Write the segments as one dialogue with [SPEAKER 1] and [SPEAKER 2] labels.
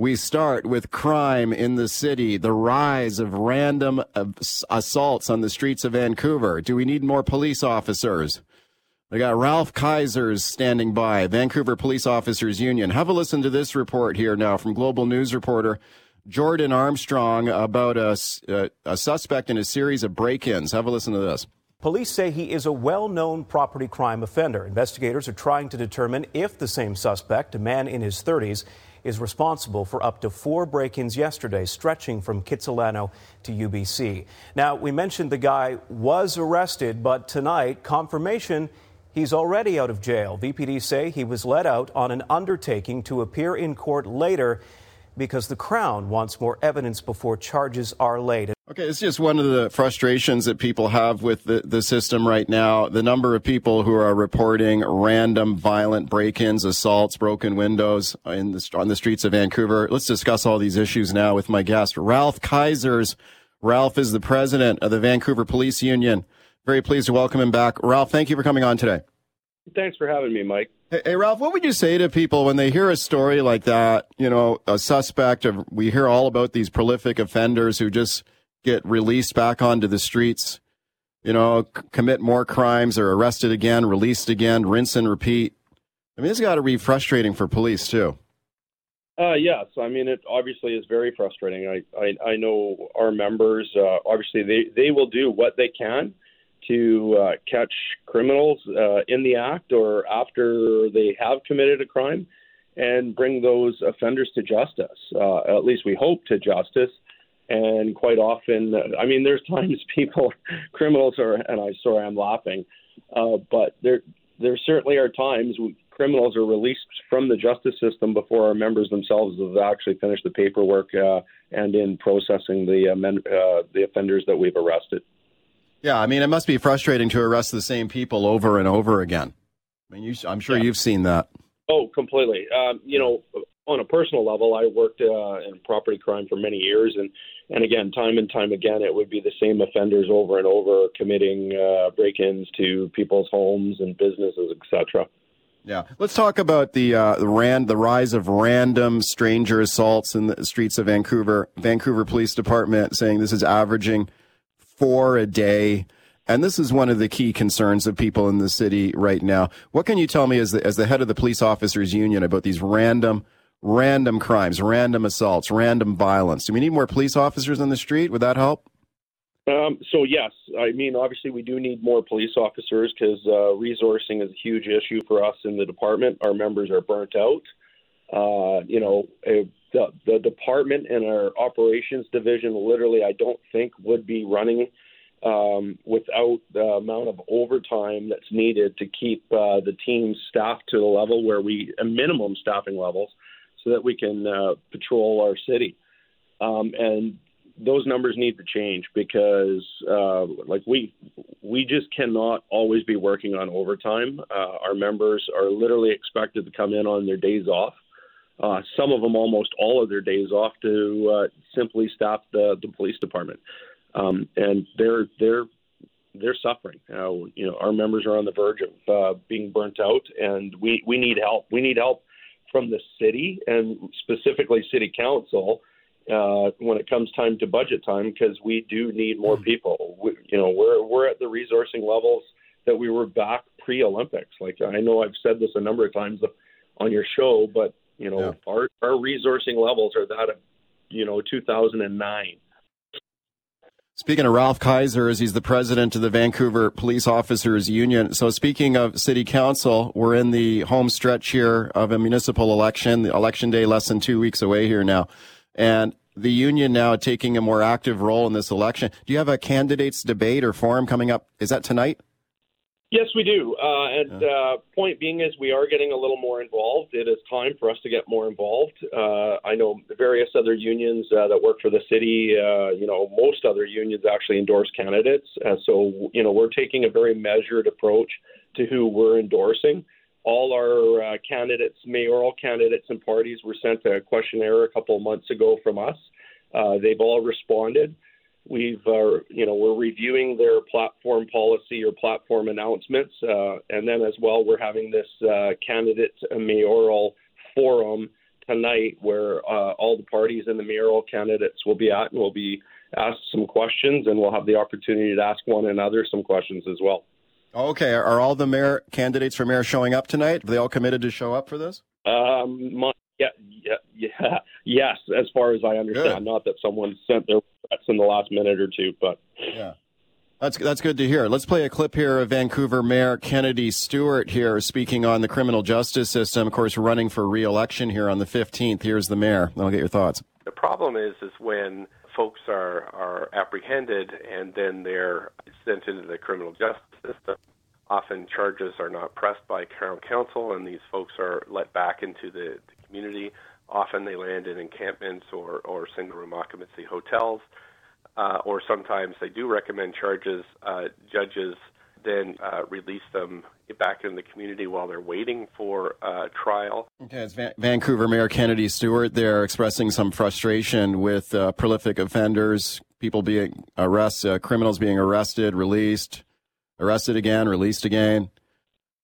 [SPEAKER 1] We start with crime in the city, the rise of random assaults on the streets of Vancouver. Do we need more police officers? We got Ralph Kaisers standing by, Vancouver Police Officers Union. Have a listen to this report here now from Global News reporter Jordan Armstrong about a, a, a suspect in a series of break ins. Have a listen to this.
[SPEAKER 2] Police say he is a well known property crime offender. Investigators are trying to determine if the same suspect, a man in his 30s, is responsible for up to four break ins yesterday, stretching from Kitsilano to UBC. Now, we mentioned the guy was arrested, but tonight, confirmation he's already out of jail. VPD say he was let out on an undertaking to appear in court later because the Crown wants more evidence before charges are laid.
[SPEAKER 1] Okay, it's just one of the frustrations that people have with the, the system right now. The number of people who are reporting random violent break ins, assaults, broken windows in the, on the streets of Vancouver. Let's discuss all these issues now with my guest, Ralph Kaisers. Ralph is the president of the Vancouver Police Union. Very pleased to welcome him back. Ralph, thank you for coming on today.
[SPEAKER 3] Thanks for having me, Mike.
[SPEAKER 1] Hey, hey, Ralph, what would you say to people when they hear a story like that? You know, a suspect of, we hear all about these prolific offenders who just get released back onto the streets, you know, c- commit more crimes, are arrested again, released again, rinse and repeat. I mean, it's got to be frustrating for police too.
[SPEAKER 3] Uh, yes, I mean it obviously is very frustrating. I I, I know our members. Uh, obviously, they they will do what they can to uh, catch criminals uh, in the act or after they have committed a crime and bring those offenders to justice. Uh, at least we hope to justice. And quite often, I mean, there's times people, criminals are, and I'm sorry, I'm laughing, uh, but there there certainly are times criminals are released from the justice system before our members themselves have actually finished the paperwork uh, and in processing the men, uh, the offenders that we've arrested.
[SPEAKER 1] Yeah, I mean, it must be frustrating to arrest the same people over and over again. I mean, you, I'm sure yeah. you've seen that.
[SPEAKER 3] Oh, completely. Um, you know, on a personal level, I worked uh, in property crime for many years, and and again, time and time again, it would be the same offenders over and over committing uh, break-ins to people's homes and businesses, etc.
[SPEAKER 1] Yeah, let's talk about the uh, the the rise of random stranger assaults in the streets of Vancouver. Vancouver Police Department saying this is averaging four a day. And this is one of the key concerns of people in the city right now. What can you tell me as the, as the head of the police officers union about these random, random crimes, random assaults, random violence? Do we need more police officers on the street? Would that help?
[SPEAKER 3] Um, so yes, I mean obviously we do need more police officers because uh, resourcing is a huge issue for us in the department. Our members are burnt out. Uh, you know, the, the department and our operations division literally, I don't think, would be running um, without the amount of overtime that's needed to keep uh, the team staffed to the level where we, a minimum staffing levels, so that we can uh, patrol our city. Um, and those numbers need to change because, uh, like we, we just cannot always be working on overtime. Uh, our members are literally expected to come in on their days off uh, some of them almost all of their days off to uh, simply stop the, the police department, um, and they're they're they're suffering. Uh, you know, our members are on the verge of uh, being burnt out, and we we need help. We need help from the city and specifically city council uh, when it comes time to budget time because we do need more hmm. people. We, you know, we're we're at the resourcing levels that we were back pre-Olympics. Like I know I've said this a number of times on your show, but you know, yeah. our our resourcing levels are that of you know 2009.
[SPEAKER 1] Speaking of Ralph Kaiser, as he's the president of the Vancouver Police Officers Union. So, speaking of City Council, we're in the home stretch here of a municipal election. The election day less than two weeks away here now, and the union now taking a more active role in this election. Do you have a candidates debate or forum coming up? Is that tonight?
[SPEAKER 3] Yes, we do. Uh, and uh, point being is we are getting a little more involved. It is time for us to get more involved. Uh, I know various other unions uh, that work for the city. Uh, you know, most other unions actually endorse candidates. Uh, so you know, we're taking a very measured approach to who we're endorsing. All our candidates, mayoral candidates, and parties were sent a questionnaire a couple of months ago from us. they've all responded. We've, uh, you know, we're reviewing their platform policy or platform announcements, uh, and then as well, we're having this uh, candidate mayoral forum tonight, where uh, all the parties and the mayoral candidates will be at, and we'll be asked some questions, and we'll have the opportunity to ask one another some questions as well.
[SPEAKER 1] Okay, are all the mayor candidates for mayor showing up tonight? Are they all committed to show up for this?
[SPEAKER 3] Um, my, yeah, yeah, yeah, yes. As far as I understand, Good. not that someone sent their threats in the last minute or two, but
[SPEAKER 1] yeah. That's that's good to hear. Let's play a clip here of Vancouver Mayor Kennedy Stewart here speaking on the criminal justice system. Of course, running for re-election here on the 15th. Here's the mayor. I'll get your thoughts.
[SPEAKER 4] The problem is, is when folks are are apprehended and then they're sent into the criminal justice system. Often charges are not pressed by Crown Counsel, and these folks are let back into the, the community. Often they land in encampments or, or single room occupancy hotels, uh, or sometimes they do recommend charges. Uh, judges then uh, release them back in the community while they're waiting for uh, trial.
[SPEAKER 1] Okay, it's Van- Vancouver Mayor Kennedy Stewart there expressing some frustration with uh, prolific offenders, people being arrested, uh, criminals being arrested, released, arrested again, released again.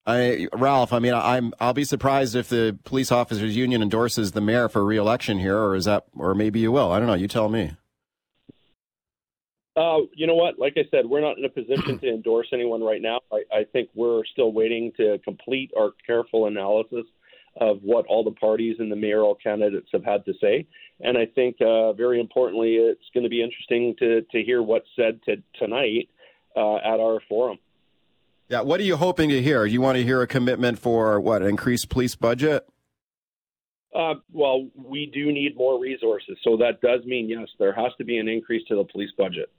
[SPEAKER 1] I, Ralph, I mean, I'm, I'll be surprised if the police officers union endorses the mayor for reelection here, or is that, or maybe you will. I don't know. You tell me.
[SPEAKER 3] Uh, you know what? Like I said, we're not in a position to endorse anyone right now. I, I think we're still waiting to complete our careful analysis of what all the parties and the mayoral candidates have had to say. And I think, uh, very importantly, it's going to be interesting to, to hear what's said to, tonight uh, at our forum.
[SPEAKER 1] Yeah, what are you hoping to hear? You want to hear a commitment for what? Increased police budget?
[SPEAKER 3] Uh, well, we do need more resources, so that does mean yes, there has to be an increase to the police budget.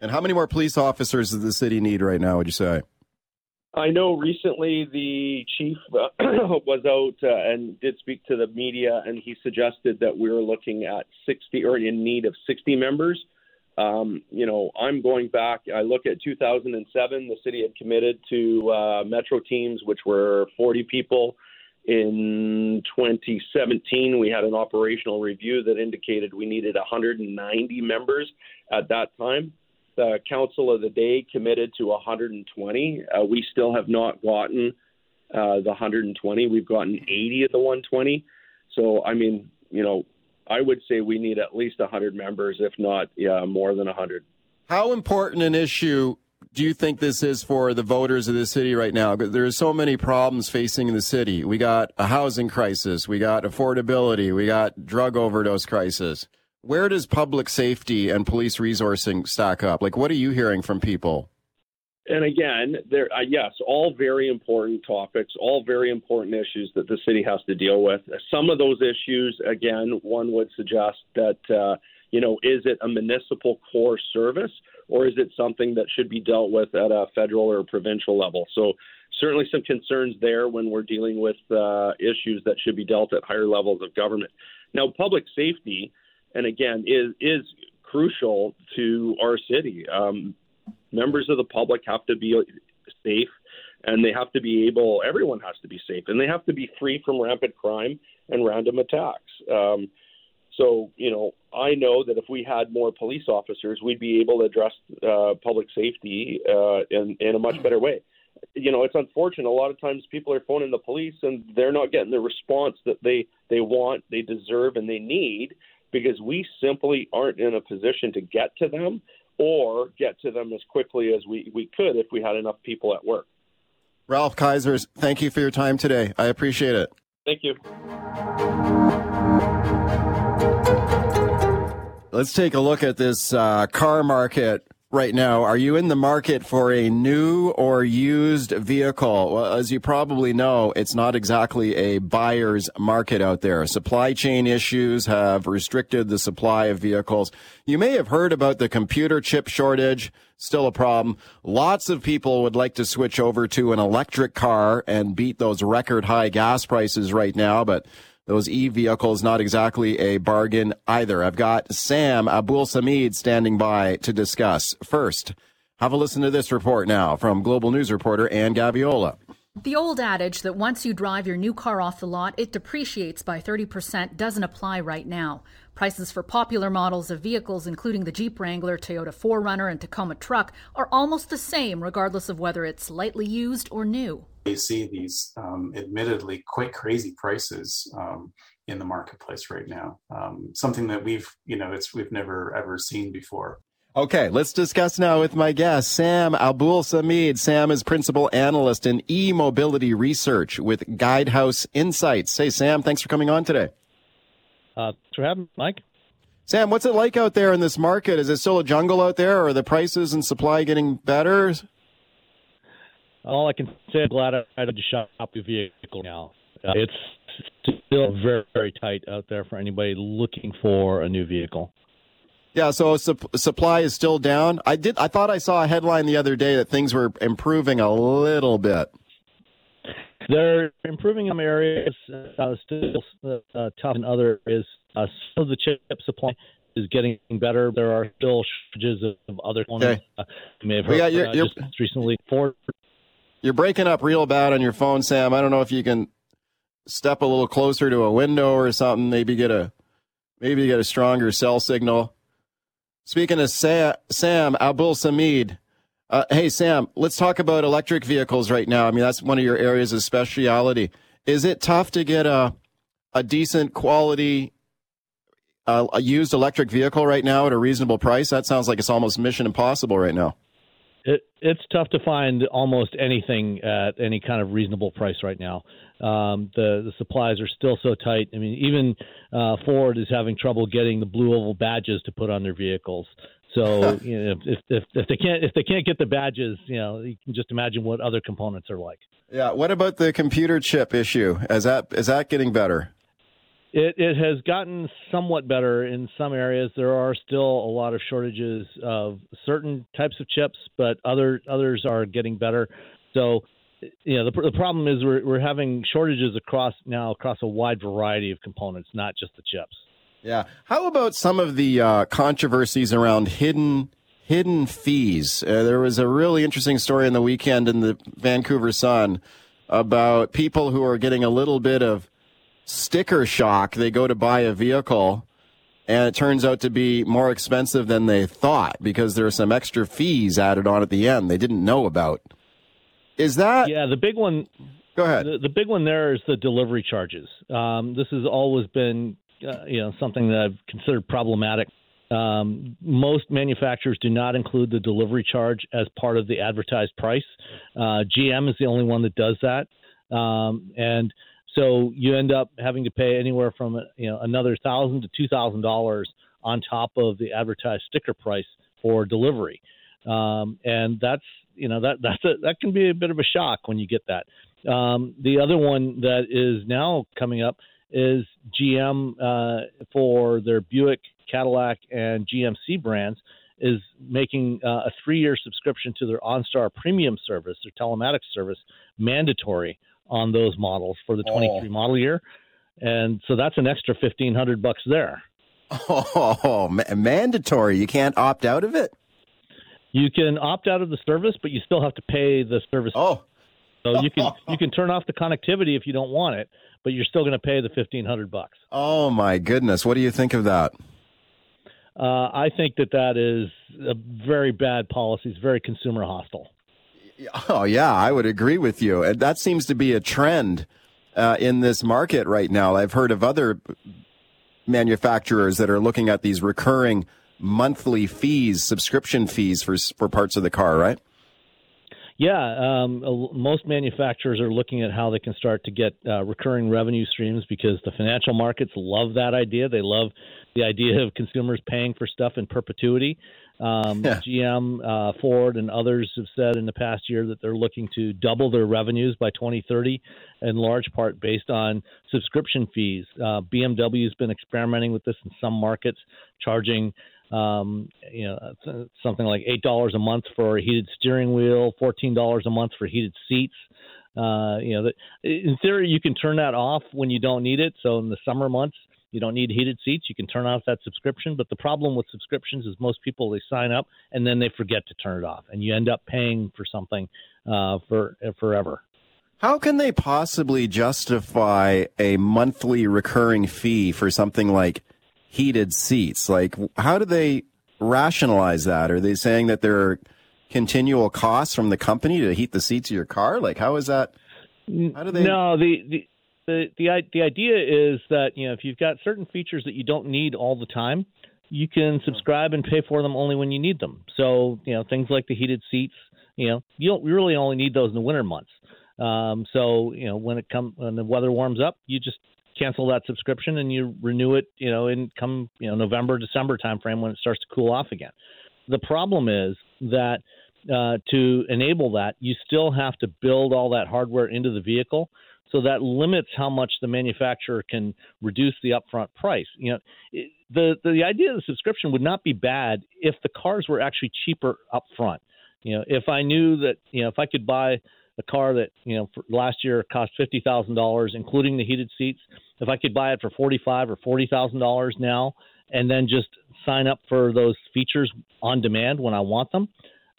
[SPEAKER 1] And how many more police officers does the city need right now? Would you say?
[SPEAKER 3] I know recently the chief uh, was out uh, and did speak to the media, and he suggested that we were looking at 60 or in need of 60 members. Um, you know, I'm going back. I look at 2007. The city had committed to uh, metro teams, which were 40 people. In 2017, we had an operational review that indicated we needed 190 members at that time. The council of the day committed to 120. Uh, we still have not gotten uh, the 120. We've gotten 80 of the 120. So, I mean, you know, I would say we need at least 100 members, if not yeah, more than 100.
[SPEAKER 1] How important an issue do you think this is for the voters of the city right now? There are so many problems facing the city. We got a housing crisis, we got affordability, we got drug overdose crisis. Where does public safety and police resourcing stack up? Like, what are you hearing from people?
[SPEAKER 3] And again, there uh, yes, all very important topics, all very important issues that the city has to deal with. Some of those issues, again, one would suggest that uh, you know, is it a municipal core service or is it something that should be dealt with at a federal or provincial level? So certainly some concerns there when we're dealing with uh, issues that should be dealt at higher levels of government. Now, public safety, and again, is is crucial to our city. Um, members of the public have to be safe and they have to be able everyone has to be safe and they have to be free from rampant crime and random attacks. Um, so you know i know that if we had more police officers we'd be able to address uh, public safety uh, in, in a much better way. You know it's unfortunate. A lot of times people are phoning the police and they're not getting the response that they they want they deserve and they need because we simply aren't in a position to get to them or get to them as quickly as we, we could if we had enough people at work.
[SPEAKER 1] Ralph Kaisers, thank you for your time today. I appreciate it.
[SPEAKER 3] Thank you.
[SPEAKER 1] Let's take a look at this uh, car market right now. Are you in the market for a new or used vehicle? Well, as you probably know, it's not exactly a buyer's market out there. Supply chain issues have restricted the supply of vehicles. You may have heard about the computer chip shortage, still a problem. Lots of people would like to switch over to an electric car and beat those record high gas prices right now, but those e vehicles not exactly a bargain either. I've got Sam Abuelsamid standing by to discuss. First, have a listen to this report now from Global News reporter Ann Gaviola.
[SPEAKER 5] The old adage that once you drive your new car off the lot, it depreciates by 30% doesn't apply right now. Prices for popular models of vehicles, including the Jeep Wrangler, Toyota 4Runner, and Tacoma truck, are almost the same regardless of whether it's lightly used or new.
[SPEAKER 6] You see these um, admittedly quite crazy prices um, in the marketplace right now. Um, something that we've, you know, it's we've never ever seen before.
[SPEAKER 1] Okay, let's discuss now with my guest, Sam Abuelsamid. Sam is principal analyst in e-mobility research with Guidehouse Insights. Hey, Sam, thanks for coming on today.
[SPEAKER 7] Uh, thanks for having me, Mike.
[SPEAKER 1] Sam, what's it like out there in this market? Is it still a jungle out there, or are the prices and supply getting better?
[SPEAKER 7] All I can say, I'm glad I had to shop a vehicle now. Uh, it's still very, very tight out there for anybody looking for a new vehicle.
[SPEAKER 1] Yeah, so su- supply is still down. I did. I thought I saw a headline the other day that things were improving a little bit.
[SPEAKER 7] They're improving in some areas, uh, still uh, tough in other areas. Uh, some of the chip supply is getting better. There are still shortages of, other components. Okay. Uh, you may have heard you're, uh, you're, just recently. Ford.
[SPEAKER 1] You're breaking up real bad on your phone, Sam. I don't know if you can step a little closer to a window or something. Maybe get a maybe get a stronger cell signal. Speaking of Sam, Sam Abuelsamid, uh, hey, Sam, let's talk about electric vehicles right now. I mean, that's one of your areas of speciality. Is it tough to get a, a decent quality uh, a used electric vehicle right now at a reasonable price? That sounds like it's almost mission impossible right now.
[SPEAKER 7] It, it's tough to find almost anything at any kind of reasonable price right now. Um, the the supplies are still so tight. I mean, even uh, Ford is having trouble getting the blue oval badges to put on their vehicles. So you know, if, if if they can't if they can't get the badges, you know, you can just imagine what other components are like.
[SPEAKER 1] Yeah. What about the computer chip issue? Is that is that getting better?
[SPEAKER 7] It it has gotten somewhat better in some areas. There are still a lot of shortages of certain types of chips, but other others are getting better. So you know the, the problem is we're we're having shortages across now across a wide variety of components, not just the chips.
[SPEAKER 1] Yeah. How about some of the uh, controversies around hidden hidden fees? Uh, there was a really interesting story in the weekend in the Vancouver Sun about people who are getting a little bit of sticker shock. They go to buy a vehicle and it turns out to be more expensive than they thought because there are some extra fees added on at the end they didn't know about. Is that
[SPEAKER 7] Yeah, the big one
[SPEAKER 1] Go ahead.
[SPEAKER 7] The, the big one there is the delivery charges. Um, this has always been uh, you know something that I've considered problematic. Um, most manufacturers do not include the delivery charge as part of the advertised price. Uh, GM is the only one that does that, um, and so you end up having to pay anywhere from you know another thousand to two thousand dollars on top of the advertised sticker price for delivery, um, and that's you know that that's a, that can be a bit of a shock when you get that. Um, the other one that is now coming up is GM uh, for their Buick, Cadillac, and GMC brands is making uh, a three-year subscription to their OnStar Premium service, their telematics service, mandatory on those models for the 23 oh. model year, and so that's an extra 1500 bucks there.
[SPEAKER 1] Oh, ma- mandatory! You can't opt out of it.
[SPEAKER 7] You can opt out of the service, but you still have to pay the service.
[SPEAKER 1] Oh,
[SPEAKER 7] so you can you can turn off the connectivity if you don't want it, but you're still going to pay the fifteen hundred bucks.
[SPEAKER 1] Oh my goodness! What do you think of that?
[SPEAKER 7] Uh, I think that that is a very bad policy. It's very consumer hostile.
[SPEAKER 1] Oh yeah, I would agree with you. And that seems to be a trend uh, in this market right now. I've heard of other manufacturers that are looking at these recurring monthly fees, subscription fees for for parts of the car, right?
[SPEAKER 7] Yeah, um, most manufacturers are looking at how they can start to get uh, recurring revenue streams because the financial markets love that idea. They love the idea of consumers paying for stuff in perpetuity. Um, yeah. GM, uh, Ford, and others have said in the past year that they're looking to double their revenues by 2030, in large part based on subscription fees. Uh, BMW has been experimenting with this in some markets, charging um, you know something like eight dollars a month for a heated steering wheel, fourteen dollars a month for heated seats. Uh, you know, that, in theory, you can turn that off when you don't need it. So in the summer months, you don't need heated seats. You can turn off that subscription. But the problem with subscriptions is most people they sign up and then they forget to turn it off, and you end up paying for something uh, for uh, forever.
[SPEAKER 1] How can they possibly justify a monthly recurring fee for something like heated seats? Like, how do they rationalize that? Are they saying that there are continual costs from the company to heat the seats of your car? Like, how is that? How do they?
[SPEAKER 7] No, the, the the the the idea is that you know if you've got certain features that you don't need all the time, you can subscribe and pay for them only when you need them. So you know things like the heated seats, you know you don't really only need those in the winter months. Um, so you know when it comes when the weather warms up, you just cancel that subscription and you renew it. You know in come you know November December timeframe when it starts to cool off again. The problem is that uh, to enable that, you still have to build all that hardware into the vehicle. So that limits how much the manufacturer can reduce the upfront price. You know, the the idea of the subscription would not be bad if the cars were actually cheaper upfront. You know, if I knew that you know if I could buy a car that you know last year cost fifty thousand dollars, including the heated seats, if I could buy it for forty five or forty thousand dollars now, and then just sign up for those features on demand when I want them,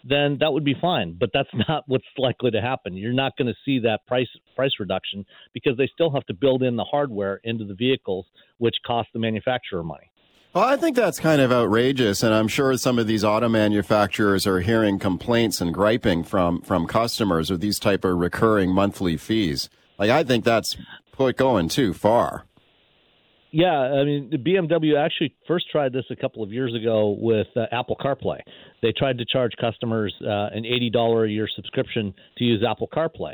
[SPEAKER 7] then that would be fine. But that's not what's likely to happen. You're not going to see that price price reduction because they still have to build in the hardware into the vehicles, which cost the manufacturer money.
[SPEAKER 1] Well, I think that's kind of outrageous, and I'm sure some of these auto manufacturers are hearing complaints and griping from from customers with these type of recurring monthly fees. Like, I think that's put going too far.
[SPEAKER 7] Yeah, I mean, BMW actually first tried this a couple of years ago with uh, Apple CarPlay. They tried to charge customers uh, an $80 a year subscription to use Apple CarPlay.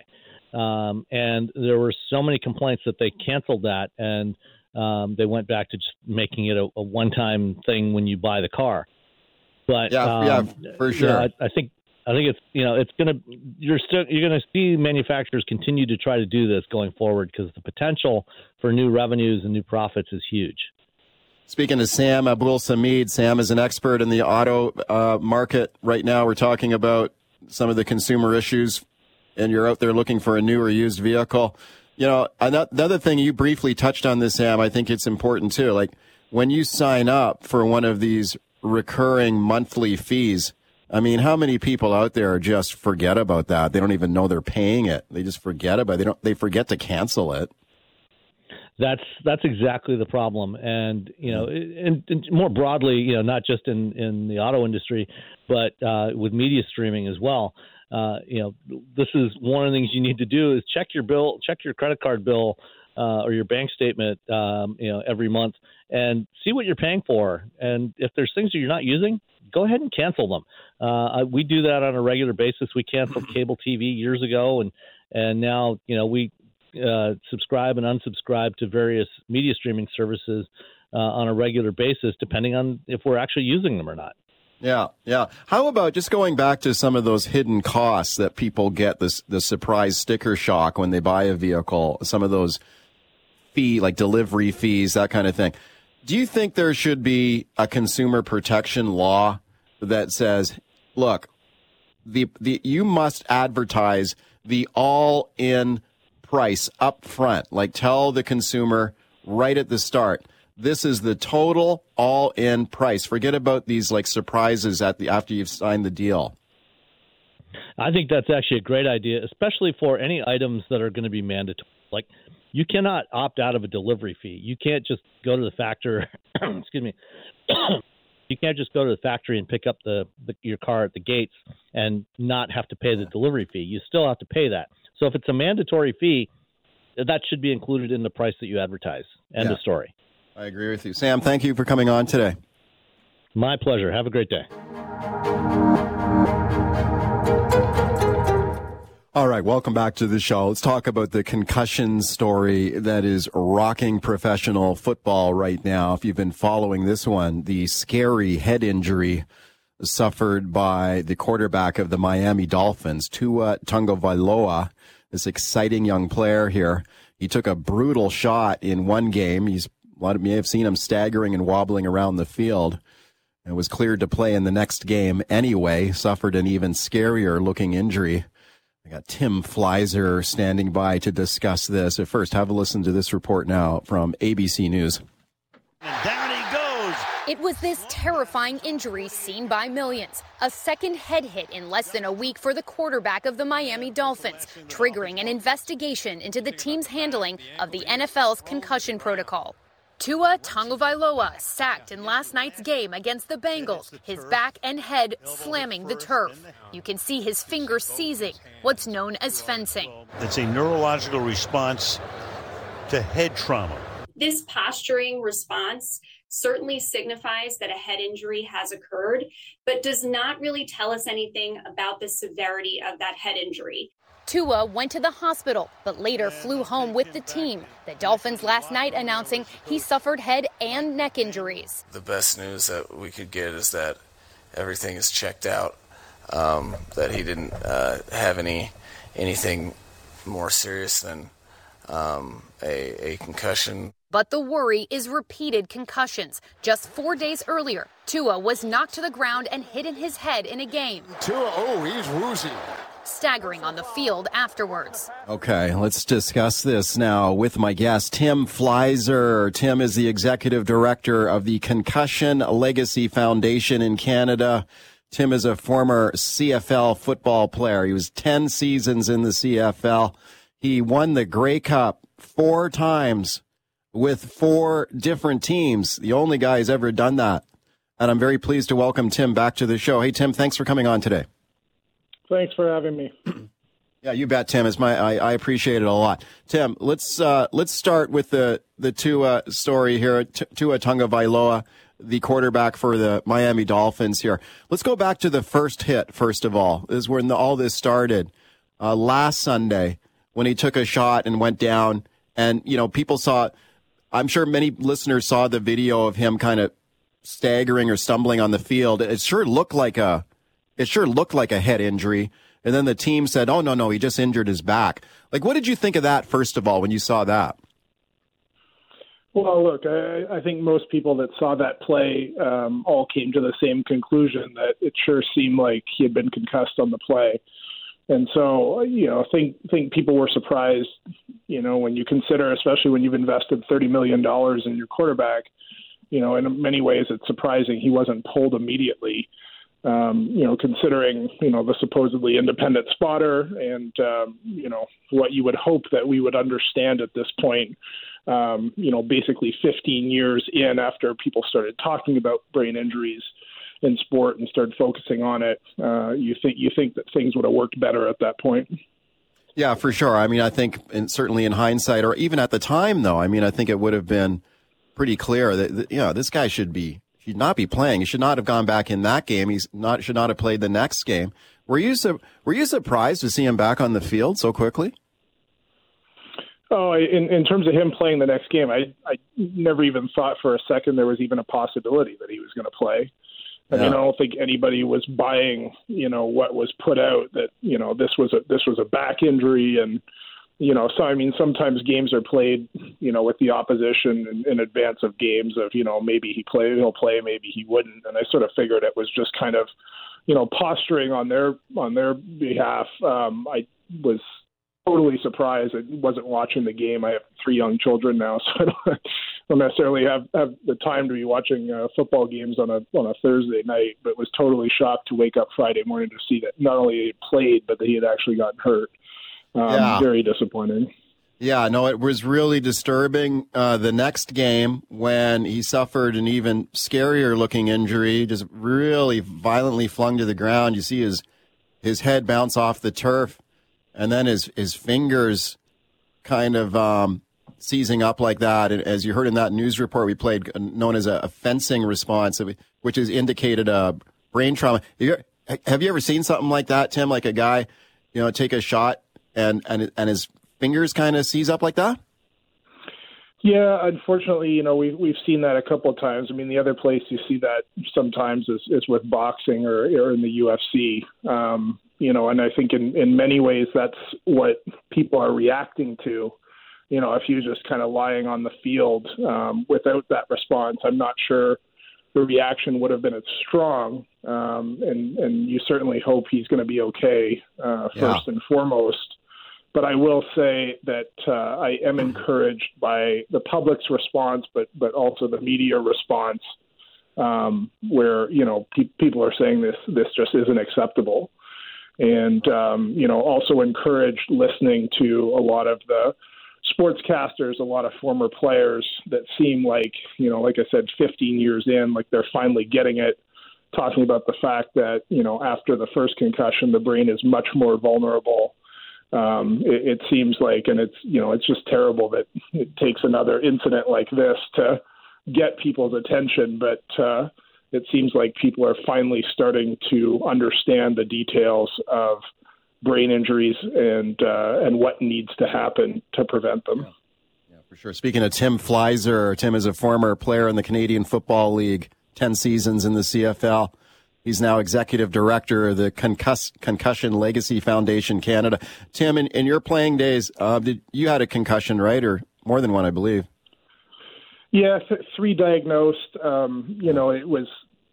[SPEAKER 7] Um, and there were so many complaints that they canceled that and um, they went back to just making it a, a one time thing when you buy the car. But
[SPEAKER 1] yeah, um, yeah, for sure.
[SPEAKER 7] I, I think I think it's you know it's gonna you're still you're gonna see manufacturers continue to try to do this going forward because the potential for new revenues and new profits is huge.
[SPEAKER 1] Speaking to Sam Abuelsamid, Sam is an expert in the auto uh, market right now. We're talking about some of the consumer issues, and you're out there looking for a new or used vehicle. You know, another thing you briefly touched on this, Sam. I think it's important too. Like when you sign up for one of these recurring monthly fees I mean, how many people out there just forget about that? They don't even know they're paying it. They just forget about it. They don't. They forget to cancel it.
[SPEAKER 7] That's that's exactly the problem, and you know, and, and more broadly, you know, not just in in the auto industry, but uh, with media streaming as well. Uh, you know, this is one of the things you need to do is check your bill, check your credit card bill uh, or your bank statement, um, you know, every month, and see what you're paying for. And if there's things that you're not using, go ahead and cancel them. Uh, we do that on a regular basis. We canceled cable TV years ago, and and now you know we uh, subscribe and unsubscribe to various media streaming services uh, on a regular basis, depending on if we're actually using them or not.
[SPEAKER 1] Yeah, yeah. How about just going back to some of those hidden costs that people get this the surprise sticker shock when they buy a vehicle, some of those fee like delivery fees, that kind of thing. Do you think there should be a consumer protection law that says, look, the, the you must advertise the all in price up front. Like tell the consumer right at the start, this is the total all in price. Forget about these like surprises at the after you've signed the deal.
[SPEAKER 7] I think that's actually a great idea, especially for any items that are going to be mandatory. Like you cannot opt out of a delivery fee. You can't just go to the factory. excuse me. you can't just go to the factory and pick up the, the, your car at the gates and not have to pay the delivery fee. You still have to pay that. So if it's a mandatory fee, that should be included in the price that you advertise. End yeah. of story.
[SPEAKER 1] I agree with you, Sam. Thank you for coming on today.
[SPEAKER 7] My pleasure. Have a great day.
[SPEAKER 1] All right, welcome back to the show. Let's talk about the concussion story that is rocking professional football right now. If you've been following this one, the scary head injury suffered by the quarterback of the Miami Dolphins, Tua Tagovailoa, this exciting young player here. He took a brutal shot in one game. He's a lot of you may have seen him staggering and wobbling around the field and was cleared to play in the next game anyway, suffered an even scarier looking injury. I got Tim Fleiszer standing by to discuss this. At first, have a listen to this report now from ABC News.
[SPEAKER 8] And down he goes.
[SPEAKER 9] It was this terrifying injury seen by millions. A second head hit in less than a week for the quarterback of the Miami Dolphins, triggering an investigation into the team's handling of the NFL's concussion protocol. Tua Tagovailoa sacked in last night's game against the Bengals, his back and head slamming the turf. You can see his fingers seizing, what's known as fencing.
[SPEAKER 8] It's a neurological response to head trauma.
[SPEAKER 10] This posturing response certainly signifies that a head injury has occurred, but does not really tell us anything about the severity of that head injury.
[SPEAKER 9] Tua went to the hospital, but later flew home with the team. The Dolphins last night announcing he suffered head and neck injuries.
[SPEAKER 11] The best news that we could get is that everything is checked out, um, that he didn't uh, have any anything more serious than um, a, a concussion.
[SPEAKER 9] But the worry is repeated concussions. Just four days earlier, Tua was knocked to the ground and hit in his head in a game.
[SPEAKER 12] Tua, oh, he's woozy
[SPEAKER 9] staggering on the field afterwards.
[SPEAKER 1] Okay, let's discuss this now with my guest, Tim Fleiszer. Tim is the executive director of the Concussion Legacy Foundation in Canada. Tim is a former CFL football player. He was 10 seasons in the CFL. He won the Grey Cup four times with four different teams. The only guy who's ever done that. And I'm very pleased to welcome Tim back to the show. Hey, Tim, thanks for coming on today.
[SPEAKER 13] Thanks for having me.
[SPEAKER 1] Yeah, you bet, Tim. It's my I, I appreciate it a lot. Tim, let's uh, let's start with the the Tua story here. T- Tua Tagovailoa, the quarterback for the Miami Dolphins. Here, let's go back to the first hit. First of all, is when the, all this started uh, last Sunday when he took a shot and went down, and you know people saw. I'm sure many listeners saw the video of him kind of staggering or stumbling on the field. It sure looked like a it sure looked like a head injury. And then the team said, oh, no, no, he just injured his back. Like, what did you think of that, first of all, when you saw that?
[SPEAKER 13] Well, look, I, I think most people that saw that play um, all came to the same conclusion that it sure seemed like he had been concussed on the play. And so, you know, I think think people were surprised, you know, when you consider, especially when you've invested thirty million dollars in your quarterback, you know, in many ways it's surprising he wasn't pulled immediately um, you know, considering you know the supposedly independent spotter and um, you know what you would hope that we would understand at this point. Um, you know, basically 15 years in after people started talking about brain injuries in sport and started focusing on it, uh, you think you think that things would have worked better at that point.
[SPEAKER 1] Yeah, for sure. I mean, I think, and certainly in hindsight, or even at the time, though, I mean, I think it would have been pretty clear that, that you know this guy should be should not be playing. He should not have gone back in that game. He's not should not have played the next game. Were you su- were you surprised to see him back on the field so quickly?
[SPEAKER 13] Oh, in in terms of him playing the next game, I I never even thought for a second there was even a possibility that he was going to play. I mean, I don't think anybody was buying, you know, what was put out that you know this was a this was a back injury and you know, so I mean, sometimes games are played, you know, with the opposition in, in advance of games of, you know, maybe he play, he'll play, maybe he wouldn't, and I sort of figured it was just kind of, you know, posturing on their on their behalf. Um, I was totally surprised. I wasn't watching the game. I have three young children now, so I don't, don't necessarily have have the time to be watching uh, football games on a on a Thursday night. But was totally shocked to wake up Friday morning to see that not only he played, but that he had actually gotten hurt. Um, yeah. Very disappointing.
[SPEAKER 1] Yeah, no, it was really disturbing. Uh, the next game, when he suffered an even scarier looking injury, just really violently flung to the ground. You see his his head bounce off the turf, and then his his fingers kind of um, seizing up like that. And as you heard in that news report we played, known as a, a fencing response, which is indicated a brain trauma. Have you, have you ever seen something like that, Tim? Like a guy, you know, take a shot and and and his fingers kind of seize up like that?
[SPEAKER 13] Yeah, unfortunately, you know, we've we've seen that a couple of times. I mean, the other place you see that sometimes is, is with boxing or, or in the UFC. Um, you know, and I think in in many ways that's what people are reacting to. You know, if you're just kind of lying on the field um, without that response, I'm not sure the reaction would have been as strong. Um, and and you certainly hope he's going to be okay uh, first yeah. and foremost. But I will say that uh, I am encouraged by the public's response, but but also the media response, um, where you know pe- people are saying this this just isn't acceptable, and um, you know also encouraged listening to a lot of the sportscasters, a lot of former players that seem like you know, like I said, 15 years in, like they're finally getting it talking about the fact that you know after the first concussion the brain is much more vulnerable um, it, it seems like, and it's you know it's just terrible that it takes another incident like this to get people's attention, but uh, it seems like people are finally starting to understand the details of brain injuries and uh, and what needs to happen to prevent them.
[SPEAKER 1] Yeah. yeah, for sure. Speaking of Tim Fleiszer, Tim is a former player in the Canadian Football League, ten seasons in the CFL. He's now executive director of the Concuss- Concussion Legacy Foundation Canada. Tim, in, in your playing days, uh, did you had a concussion, right, or more than one, I believe?
[SPEAKER 13] Yeah, th- three diagnosed. Um, you know, it was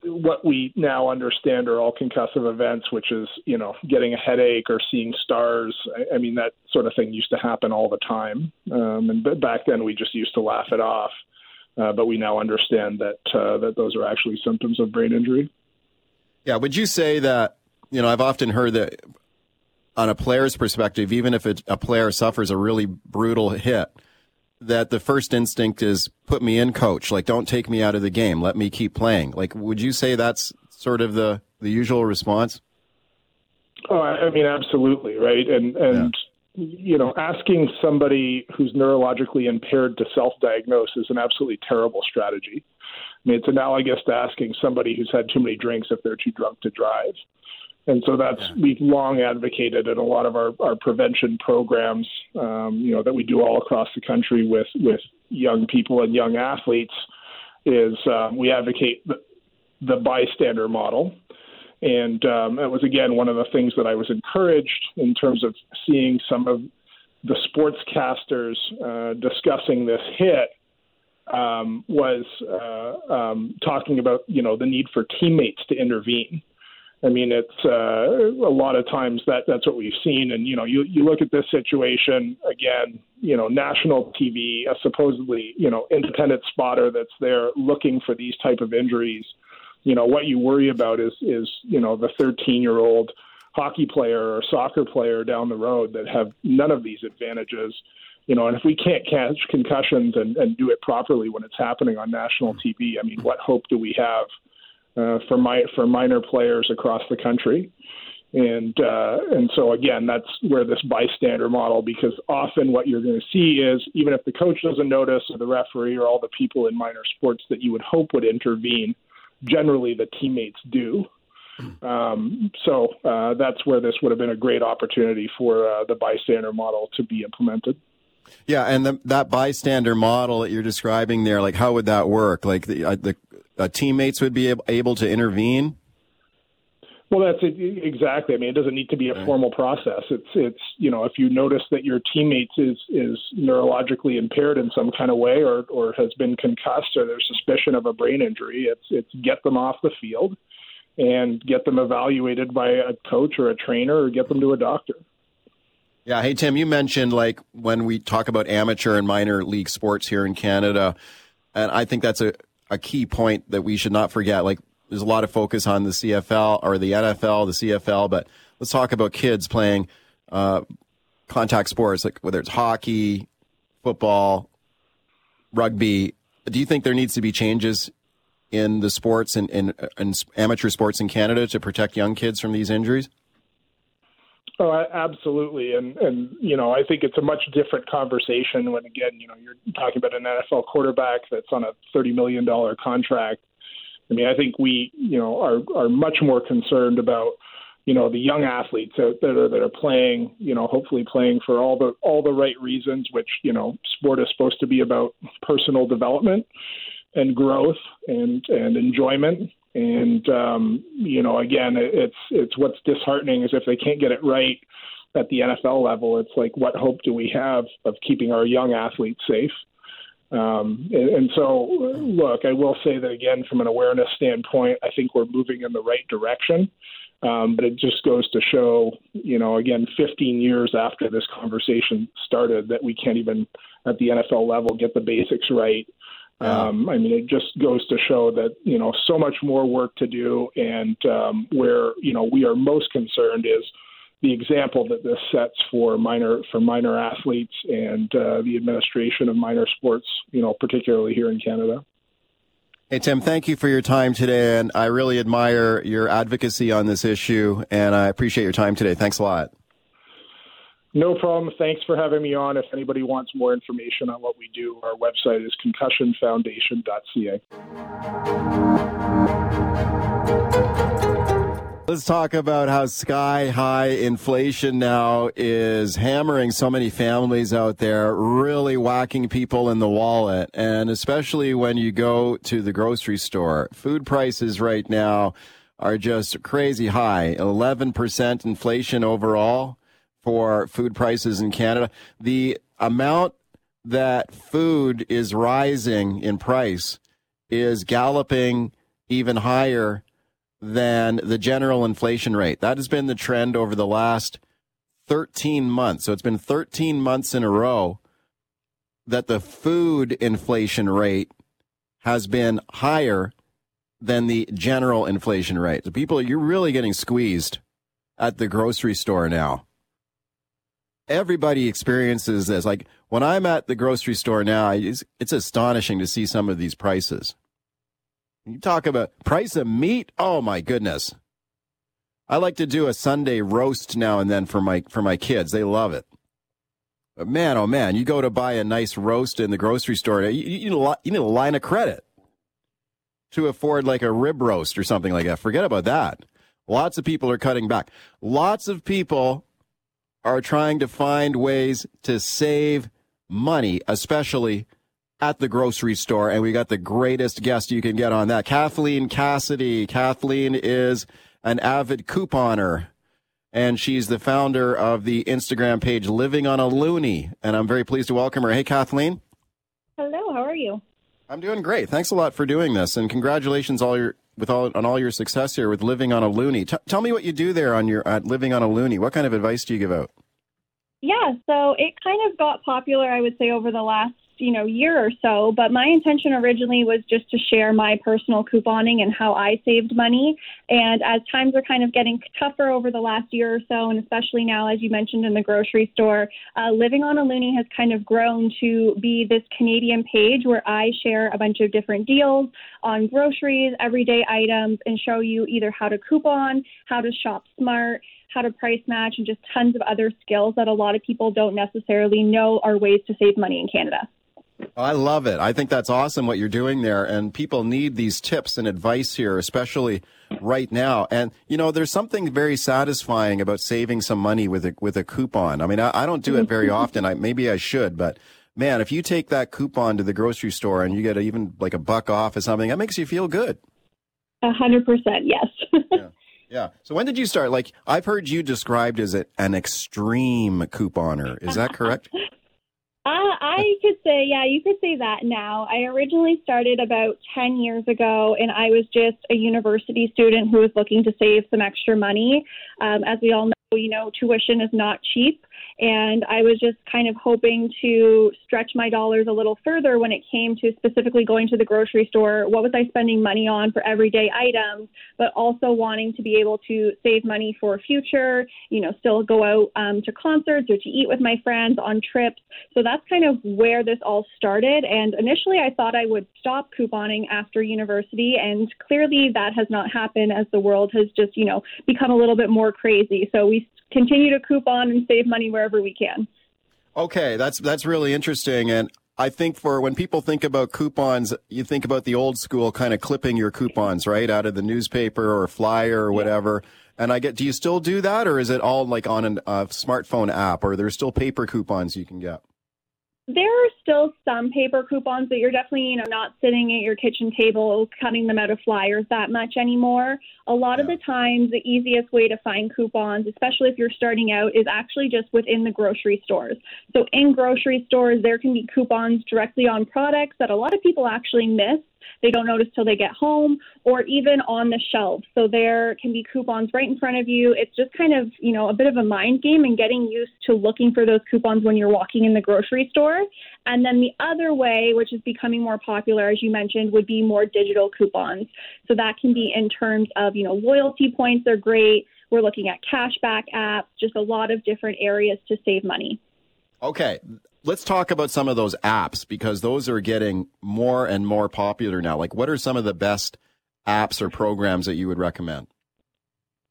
[SPEAKER 13] what we now understand are all concussive events, which is you know getting a headache or seeing stars. I, I mean, that sort of thing used to happen all the time, um, and back then we just used to laugh it off. Uh, but we now understand that uh, that those are actually symptoms of brain injury.
[SPEAKER 1] Yeah, would you say that, you know, I've often heard that on a player's perspective, even if it, a player suffers a really brutal hit, that the first instinct is put me in, coach. Like, don't take me out of the game. Let me keep playing. Like, would you say that's sort of the, the usual response?
[SPEAKER 13] Oh, I mean, absolutely, right. And and yeah. you know, asking somebody who's neurologically impaired to self-diagnose is an absolutely terrible strategy. I mean, it's analogous to asking somebody who's had too many drinks if they're too drunk to drive. And so that's yeah. we've long advocated in a lot of our, our prevention programs, um, you know, that we do all across the country with with young people and young athletes, is um, we advocate the, the bystander model, and um, it was again one of the things that I was encouraged in terms of seeing some of the sportscasters uh, discussing this hit um, was uh, um, talking about you know the need for teammates to intervene. I mean, it's uh, a lot of times that that's what we've seen, and you know, you you look at this situation again. You know, national TV, a supposedly you know independent spotter that's there looking for these type of injuries. You know, what you worry about is is you know the 13 year old hockey player or soccer player down the road that have none of these advantages you know, and if we can't catch concussions and, and do it properly when it's happening on national TV, I mean, what hope do we have uh, for my for minor players across the country? And uh, and so again, that's where this bystander model, because often what you're going to see is even if the coach doesn't notice or the referee or all the people in minor sports that you would hope would intervene, generally the teammates do. Um, so uh, that's where this would have been a great opportunity for uh, the bystander model to be implemented.
[SPEAKER 1] Yeah, and the, that bystander model that you're describing there, like how would that work? Like the, uh, the uh, teammates would be able to intervene.
[SPEAKER 13] Well, that's it, exactly. I mean, it doesn't need to be a formal process. It's it's you know if you notice that your teammates is is neurologically impaired in some kind of way or or has been concussed or there's suspicion of a brain injury, it's it's get them off the field and get them evaluated by a coach or a trainer or get them to a doctor.
[SPEAKER 1] Yeah. Hey, Tim, you mentioned like when we talk about amateur and minor league sports here in Canada, and I think that's a, a key point that we should not forget. Like, there's a lot of focus on the CFL or the NFL, the CFL, but let's talk about kids playing uh, contact sports, like whether it's hockey, football, rugby. Do you think there needs to be changes in the sports and in, in amateur sports in Canada to protect young kids from these injuries?
[SPEAKER 13] Oh, absolutely, and and you know I think it's a much different conversation when again you know you're talking about an NFL quarterback that's on a thirty million dollar contract. I mean, I think we you know are are much more concerned about you know the young athletes out there that are playing you know hopefully playing for all the all the right reasons which you know sport is supposed to be about personal development and growth and and enjoyment and um you know again it's it's what's disheartening is if they can't get it right at the NFL level it's like what hope do we have of keeping our young athletes safe um, and, and so, look, I will say that again, from an awareness standpoint, I think we're moving in the right direction. Um, but it just goes to show, you know, again, 15 years after this conversation started, that we can't even at the NFL level get the basics right. Um, I mean, it just goes to show that you know so much more work to do, and um, where you know we are most concerned is the example that this sets for minor for minor athletes and uh, the administration of minor sports, you know, particularly here in Canada.
[SPEAKER 1] Hey, Tim, thank you for your time today. And I really admire your advocacy on this issue. And I appreciate your time today. Thanks a lot.
[SPEAKER 13] No problem. Thanks for having me on. If anybody wants more information on what we do, our website is concussionfoundation.ca.
[SPEAKER 1] Let's talk about how sky high inflation now is hammering so many families out there, really whacking people in the wallet. And especially when you go to the grocery store, food prices right now are just crazy high 11% inflation overall for food prices in Canada. The amount that food is rising in price is galloping even higher than the general inflation rate. That has been the trend over the last 13 months. So it's been 13 months in a row that the food inflation rate has been higher than the general inflation rate. So people, you're really getting squeezed at the grocery store now. Everybody experiences this. Like when I'm at the grocery store now, it's, it's astonishing to see some of these prices. You talk about price of meat. Oh my goodness. I like to do a Sunday roast now and then for my for my kids. They love it. But man, oh man, you go to buy a nice roast in the grocery store, you, you, need, a, you need a line of credit to afford like a rib roast or something like that. Forget about that. Lots of people are cutting back. Lots of people are trying to find ways to save money, especially at the grocery store, and we got the greatest guest you can get on that. Kathleen Cassidy. Kathleen is an avid couponer, and she's the founder of the Instagram page Living on a Loonie. And I'm very pleased to welcome her. Hey, Kathleen.
[SPEAKER 14] Hello. How are you?
[SPEAKER 1] I'm doing great. Thanks a lot for doing this, and congratulations all your with all on all your success here with Living on a loonie. T- tell me what you do there on your at Living on a loonie. What kind of advice do you give out?
[SPEAKER 14] Yeah, so it kind of got popular, I would say, over the last you know year or so but my intention originally was just to share my personal couponing and how i saved money and as times are kind of getting tougher over the last year or so and especially now as you mentioned in the grocery store uh, living on a loonie has kind of grown to be this canadian page where i share a bunch of different deals on groceries everyday items and show you either how to coupon how to shop smart how to price match, and just tons of other skills that a lot of people don't necessarily know are ways to save money in Canada.
[SPEAKER 1] I love it. I think that's awesome what you're doing there. And people need these tips and advice here, especially right now. And, you know, there's something very satisfying about saving some money with a, with a coupon. I mean, I, I don't do it very mm-hmm. often. I, maybe I should, but man, if you take that coupon to the grocery store and you get even like a buck off or something, that makes you feel good.
[SPEAKER 14] A hundred percent. Yes.
[SPEAKER 1] yeah. Yeah. So when did you start? Like I've heard you described as an extreme couponer. Is that correct?
[SPEAKER 14] Uh, I could say, yeah, you could say that now. I originally started about 10 years ago, and I was just a university student who was looking to save some extra money. Um, as we all know, you know, tuition is not cheap. And I was just kind of hoping to stretch my dollars a little further when it came to specifically going to the grocery store. What was I spending money on for everyday items, but also wanting to be able to save money for future, you know, still go out um, to concerts or to eat with my friends on trips. So that's kind of where this all started. And initially, I thought I would stop couponing after university. And clearly, that has not happened as the world has just, you know, become a little bit more crazy. So we continue to coupon and save money wherever we can.
[SPEAKER 1] Okay, that's that's really interesting, and I think for when people think about coupons, you think about the old school kind of clipping your coupons, right, out of the newspaper or flyer or whatever. And I get, do you still do that, or is it all like on a uh, smartphone app, or there's still paper coupons you can get?
[SPEAKER 14] There are still some paper coupons, that you're definitely, you know, not sitting at your kitchen table cutting them out of flyers that much anymore. A lot yeah. of the times, the easiest way to find coupons, especially if you're starting out, is actually just within the grocery stores. So in grocery stores, there can be coupons directly on products that a lot of people actually miss they don't notice till they get home or even on the shelves. So there can be coupons right in front of you. It's just kind of, you know, a bit of a mind game and getting used to looking for those coupons when you're walking in the grocery store. And then the other way, which is becoming more popular, as you mentioned, would be more digital coupons. So that can be in terms of, you know, loyalty points are great. We're looking at cashback apps, just a lot of different areas to save money.
[SPEAKER 1] Okay, let's talk about some of those apps because those are getting more and more popular now. Like, what are some of the best apps or programs that you would recommend?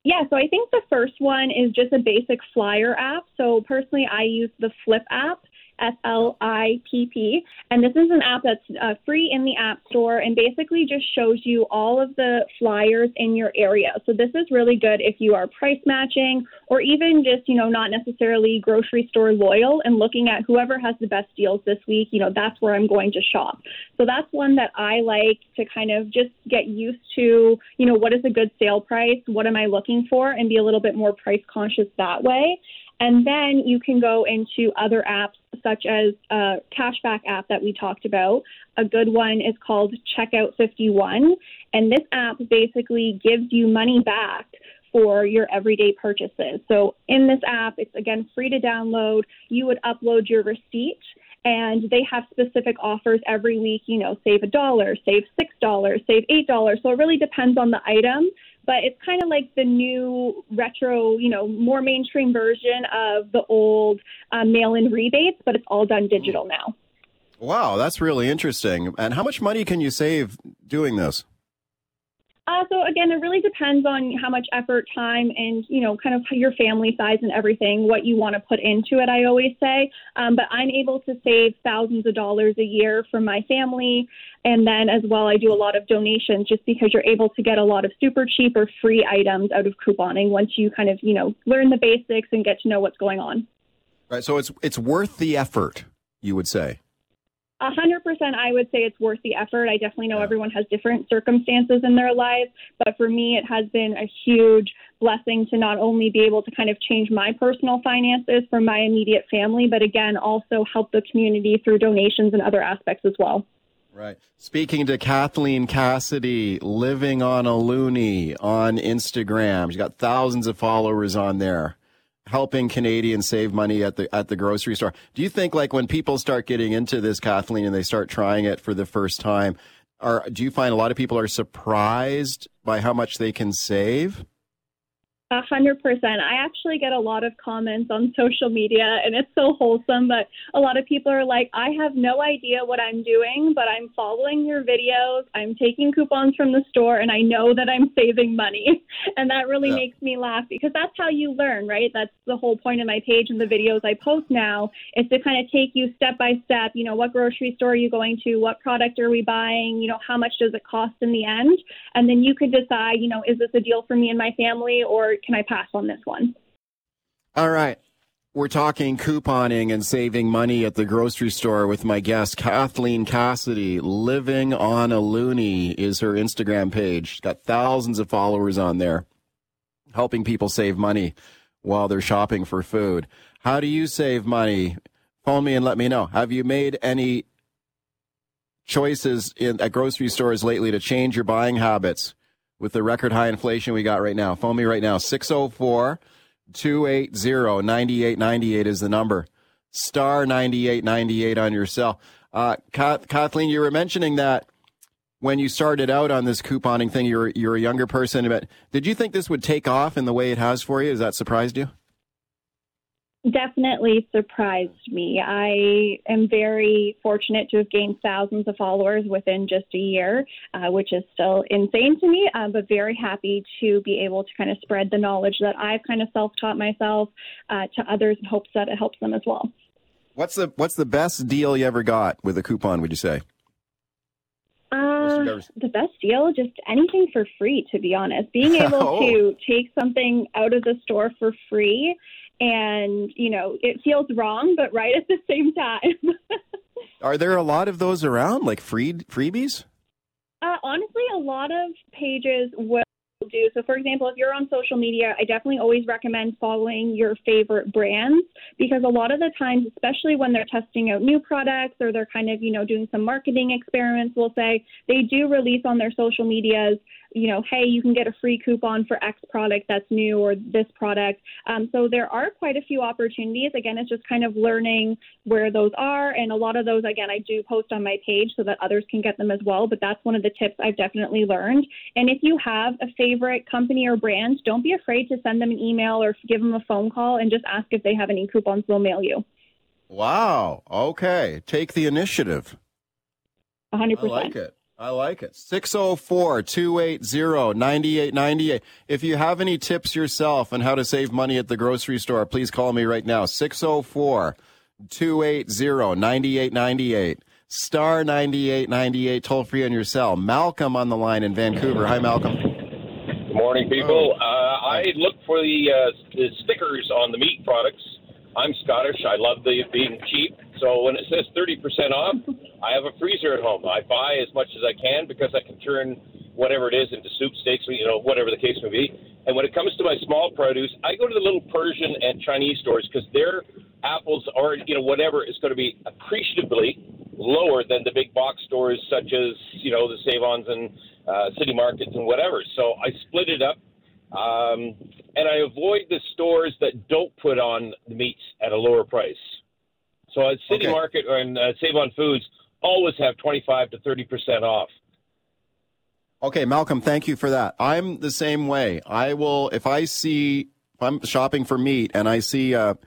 [SPEAKER 14] Yeah, so I think the first one is just a basic flyer app. So personally, I use the Flipp app. F L I P P. And this is an app that's uh, free in the App Store and basically just shows you all of the flyers in your area. So this is really good if you are price matching or even just, you know, not necessarily grocery store loyal and looking at whoever has the best deals this week, you know, that's where I'm going to shop. So that's one that I like to kind of just get used to, you know, what is a good sale price? What am I looking for? And be a little bit more price conscious that way. And then you can go into other apps such as a cashback app that we talked about. A good one is called Checkout 51. And this app basically gives you money back for your everyday purchases. So in this app, it's again free to download. You would upload your receipt and they have specific offers every week, you know, save a dollar, save $6, save $8. So it really depends on the item but it's kind of like the new retro, you know, more mainstream version of the old uh, mail-in rebates, but it's all done digital now.
[SPEAKER 1] Wow, that's really interesting. And how much money can you save doing this?
[SPEAKER 14] Uh, so again, it really depends on how much effort, time, and you know, kind of your family size and everything, what you want to put into it. I always say, um, but I'm able to save thousands of dollars a year for my family, and then as well, I do a lot of donations just because you're able to get a lot of super cheap or free items out of couponing once you kind of you know learn the basics and get to know what's going on.
[SPEAKER 1] Right. So it's it's worth the effort, you would say.
[SPEAKER 14] A hundred percent, I would say it's worth the effort. I definitely know yeah. everyone has different circumstances in their lives, but for me, it has been a huge blessing to not only be able to kind of change my personal finances for my immediate family, but again, also help the community through donations and other aspects as well.
[SPEAKER 1] Right. Speaking to Kathleen Cassidy, living on a loonie on Instagram. She's got thousands of followers on there helping Canadians save money at the at the grocery store. Do you think like when people start getting into this, Kathleen, and they start trying it for the first time, are do you find a lot of people are surprised by how much they can save?
[SPEAKER 14] A hundred percent. I actually get a lot of comments on social media and it's so wholesome, but a lot of people are like, I have no idea what I'm doing, but I'm following your videos. I'm taking coupons from the store and I know that I'm saving money. And that really yeah. makes me laugh because that's how you learn, right? That's the whole point of my page and the videos I post now is to kind of take you step by step, you know, what grocery store are you going to? What product are we buying? You know, how much does it cost in the end? And then you could decide, you know, is this a deal for me and my family or can I pass on this one?
[SPEAKER 1] All right. We're talking couponing and saving money at the grocery store with my guest, Kathleen Cassidy. Living on a Loonie is her Instagram page. She's got thousands of followers on there, helping people save money while they're shopping for food. How do you save money? Phone me and let me know. Have you made any choices in, at grocery stores lately to change your buying habits? With the record high inflation we got right now. Phone me right now. 604 280 9898 is the number. Star 9898 on your cell. Uh, Kathleen, you were mentioning that when you started out on this couponing thing, you're, you're a younger person. But did you think this would take off in the way it has for you? Has that surprised you?
[SPEAKER 14] Definitely surprised me. I am very fortunate to have gained thousands of followers within just a year, uh, which is still insane to me, uh, but very happy to be able to kind of spread the knowledge that I've kind of self taught myself uh, to others in hopes that it helps them as well.
[SPEAKER 1] What's the what's the best deal you ever got with a coupon? Would you say?
[SPEAKER 14] Uh, the best deal, just anything for free, to be honest. Being able
[SPEAKER 1] Oh.
[SPEAKER 14] to take something out of the store for free and, you know, it feels wrong, but right at the same time.
[SPEAKER 1] Are there a lot of those around, like free freebies?
[SPEAKER 14] Uh, honestly, a lot of pages will do. So, for example, if you're on social media, I definitely always recommend following your favorite brands because a lot of the times, especially when they're testing out new products or they're kind of, you know, doing some marketing experiments, we'll say they do release on their social medias, you know, hey, you can get a free coupon for X product that's new or this product. Um, so there are quite a few opportunities. Again, it's just kind of learning where those are. And a lot of those, again, I do post on my page so that others can get them as well. But that's one of the tips I've definitely learned. And if you have a favorite company or brand, don't be afraid to send them an email or give them a phone call and just ask if they have any coupons they'll mail you.
[SPEAKER 1] Wow. Okay. Take the initiative.
[SPEAKER 14] 100%.
[SPEAKER 1] I like it. I like it. 604 280 9898. If you have any tips yourself on how to save money at the grocery store, please call me right now. 604 280 9898. Star 9898, toll free on your cell. Malcolm on the line in Vancouver. Hi, Malcolm.
[SPEAKER 15] Good morning, people. Uh, I look for the, uh, the stickers on the meat products. I'm Scottish. I love the being cheap. So when it says 30% off, I have a freezer at home. I buy as much as I can because I can turn whatever it is into soup, steaks, you know, whatever the case may be. And when it comes to my small produce, I go to the little Persian and Chinese stores because their apples are, you know whatever is going to be appreciably lower than the big box stores such as you know the Savons and uh, city markets and whatever. So I split it up, um, and I avoid the stores that don't put on the meats at a lower price. So at City
[SPEAKER 1] Okay.
[SPEAKER 15] Market and uh, Save on Foods always have 25 to 30 percent off.
[SPEAKER 1] Okay, Malcolm, thank you for that. I'm the same way. I will if I see if I'm shopping for meat and I see a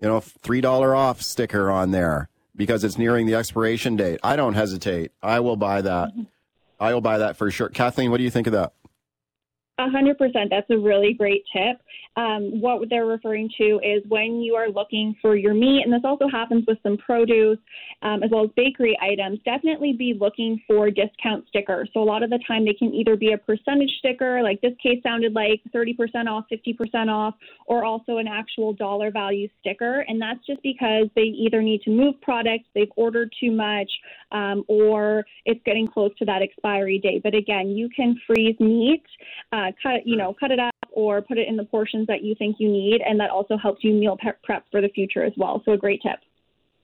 [SPEAKER 1] you know three dollar off sticker on there because it's nearing the expiration date, I don't hesitate. I will buy that. I will buy that for sure. Kathleen, what do you think of that?
[SPEAKER 14] A hundred percent. That's a really great tip. Um, what they're referring to is when you are looking for your meat, and this also happens with some produce um, as well as bakery items. Definitely be looking for discount stickers. So a lot of the time they can either be a percentage sticker, like this case sounded like thirty percent off, fifty percent off, or also an actual dollar value sticker. And that's just because they either need to move products, they've ordered too much, um, or it's getting close to that expiry date. But again, you can freeze meat, uh, cut you know cut it up or put it in the portions that you think you need, and that also helps you meal prep prep for the future as well. So a great tip.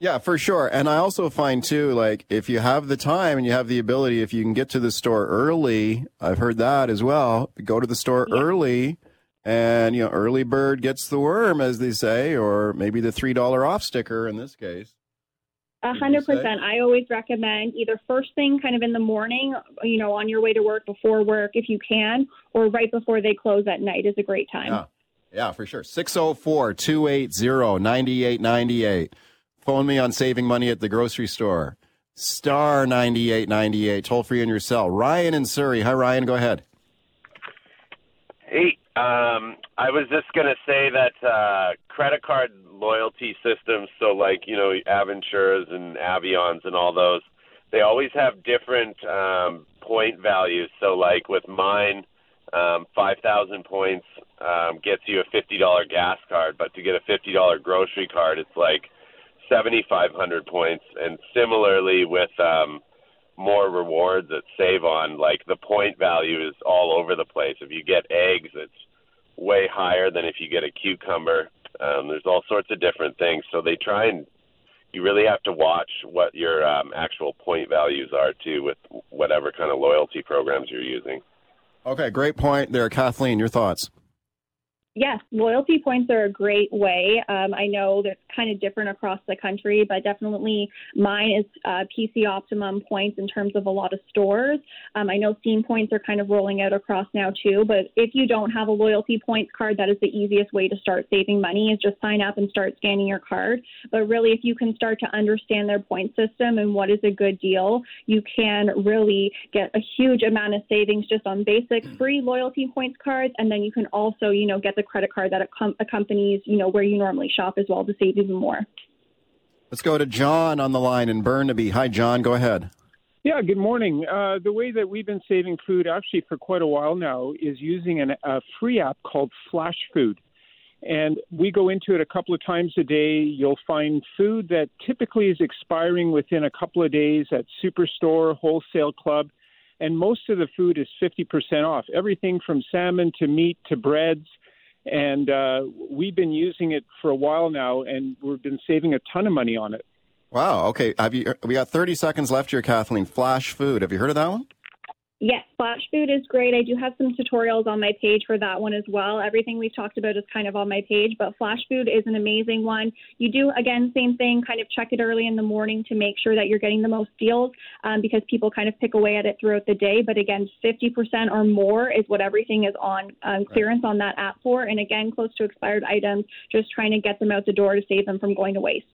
[SPEAKER 1] Yeah, for sure. And I also find too, like if you have the time and you have the ability, if you can get to the store early, I've heard that as well. Go to the store early, and you know, early bird gets the worm, as they say, or maybe the three dollar off sticker in this case.
[SPEAKER 14] A hundred percent. I always recommend either first thing, kind of in the morning, you know, on your way to work, before work, if you can, or right before they close at night is a great time.
[SPEAKER 1] Yeah, yeah, for sure. 604 280 9898. Phone me on saving money at the grocery store. Star 9898, toll free in your cell. Ryan in Surrey. Hi, Ryan. Go ahead.
[SPEAKER 16] Hey, um, I was just gonna say that uh, credit card loyalty systems, so like you know Aventuras and Avions and all those, they always have different um, point values. So like with mine, um, five thousand points um, gets you a fifty dollar gas card, but to get a fifty dollar grocery card, it's like seventy five hundred points. And similarly with um, more rewards at Save On, like the point value is all over the place. If you get eggs, it's way higher than if you get a cucumber. Um, there's all sorts of different things. So they try and you really have to watch what your um, actual point values are too with whatever kind of loyalty programs you're using.
[SPEAKER 1] Okay, great point there, Kathleen. Your thoughts?
[SPEAKER 14] Yes, loyalty points are a great way. Um, I know they're kind of different across the country, but definitely mine is uh, PC Optimum points in terms of a lot of stores. Um, I know Scene points are kind of rolling out across now too, but if you don't have a loyalty points card, that is the easiest way to start saving money is just sign up and start scanning your card. But really, if you can start to understand their point system and what is a good deal, you can really get a huge amount of savings just on basic free loyalty points cards, and then you can also, you know, get the credit card that accom- accompanies, you know, where you normally shop as well to save even more.
[SPEAKER 1] Let's go to John on the line in Burnaby. Hi, John. Go ahead.
[SPEAKER 17] Yeah, good morning. Uh, the way that we've been saving food actually for quite a while now is using an, a free app called Flash Food. And we go into it a couple of times a day. You'll find food that typically is expiring within a couple of days at Superstore, Wholesale Club. And most of the food is 50% off. Everything from salmon to meat to breads. And uh, we've been using it for a while now, and we've been saving a ton of money on it.
[SPEAKER 1] Wow. Okay. Have you? We got 30 seconds left here, Kathleen. Flash Food. Have you heard of that one?
[SPEAKER 14] Yes, Flash Food is great. I do have some tutorials on my page for that one as well. Everything we've talked about is kind of on my page, but Flash Food is an amazing one. You do, again, same thing, kind of check it early in the morning to make sure that you're getting the most deals um, because people kind of pick away at it throughout the day. But again, 50% or more is what everything is on um, clearance on that app for. And again, close to expired items, just trying to get them out the door to save them from going to waste.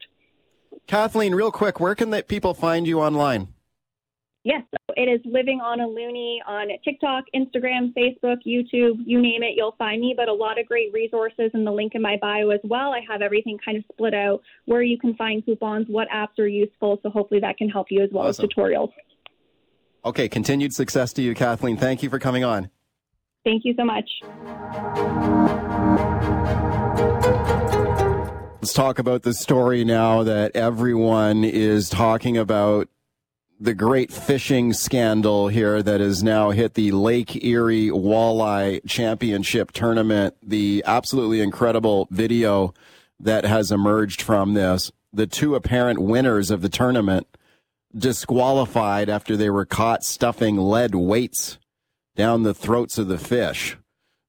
[SPEAKER 1] Kathleen, real quick, where can the people find you online?
[SPEAKER 14] Yes, so it is Living on a Loonie on TikTok, Instagram, Facebook, YouTube, you name it, you'll find me. But a lot of great resources in the link in my bio as well. I have everything kind of split out where you can find coupons, what apps are useful. So hopefully that can help you as well
[SPEAKER 1] Awesome.
[SPEAKER 14] as tutorials.
[SPEAKER 1] Okay. Continued success to you, Kathleen. Thank you for coming on.
[SPEAKER 14] Thank you so much.
[SPEAKER 1] Let's talk about the story now that everyone is talking about the great fishing scandal here that has now hit the Lake Erie Walleye Championship tournament. The absolutely incredible video that has emerged from this. The two apparent winners of the tournament disqualified after they were caught stuffing lead weights down the throats of the fish.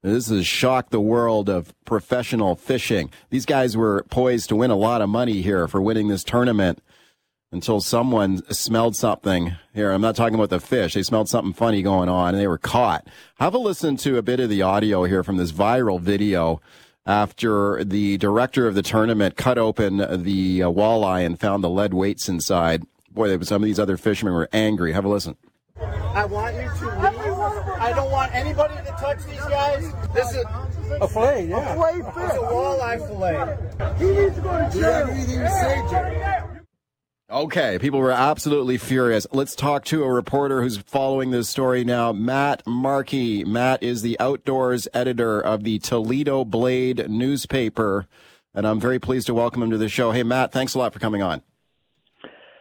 [SPEAKER 1] This has shocked the world of professional fishing. These guys were poised to win a lot of money here for winning this tournament until someone smelled something here. I'm not talking about the fish. They smelled something funny going on and they were caught. Have a listen to a bit of the audio here from this viral video after the director of the tournament cut open the uh, walleye and found the lead weights inside. Boy, there some of these other fishermen were angry. Have a listen.
[SPEAKER 18] I want you to leave. I don't want anybody to touch these guys. This is
[SPEAKER 19] A fillet, yeah.
[SPEAKER 18] a fillet fish. It's a walleye fillet. He needs to go to jail. You have anything to say, Jay?
[SPEAKER 1] Okay, people were absolutely furious. Let's talk to a reporter who's following this story now, Matt Markey. Matt is the outdoors editor of the Toledo Blade newspaper, and I'm very pleased to welcome him to the show. Hey, Matt, thanks a lot for coming on.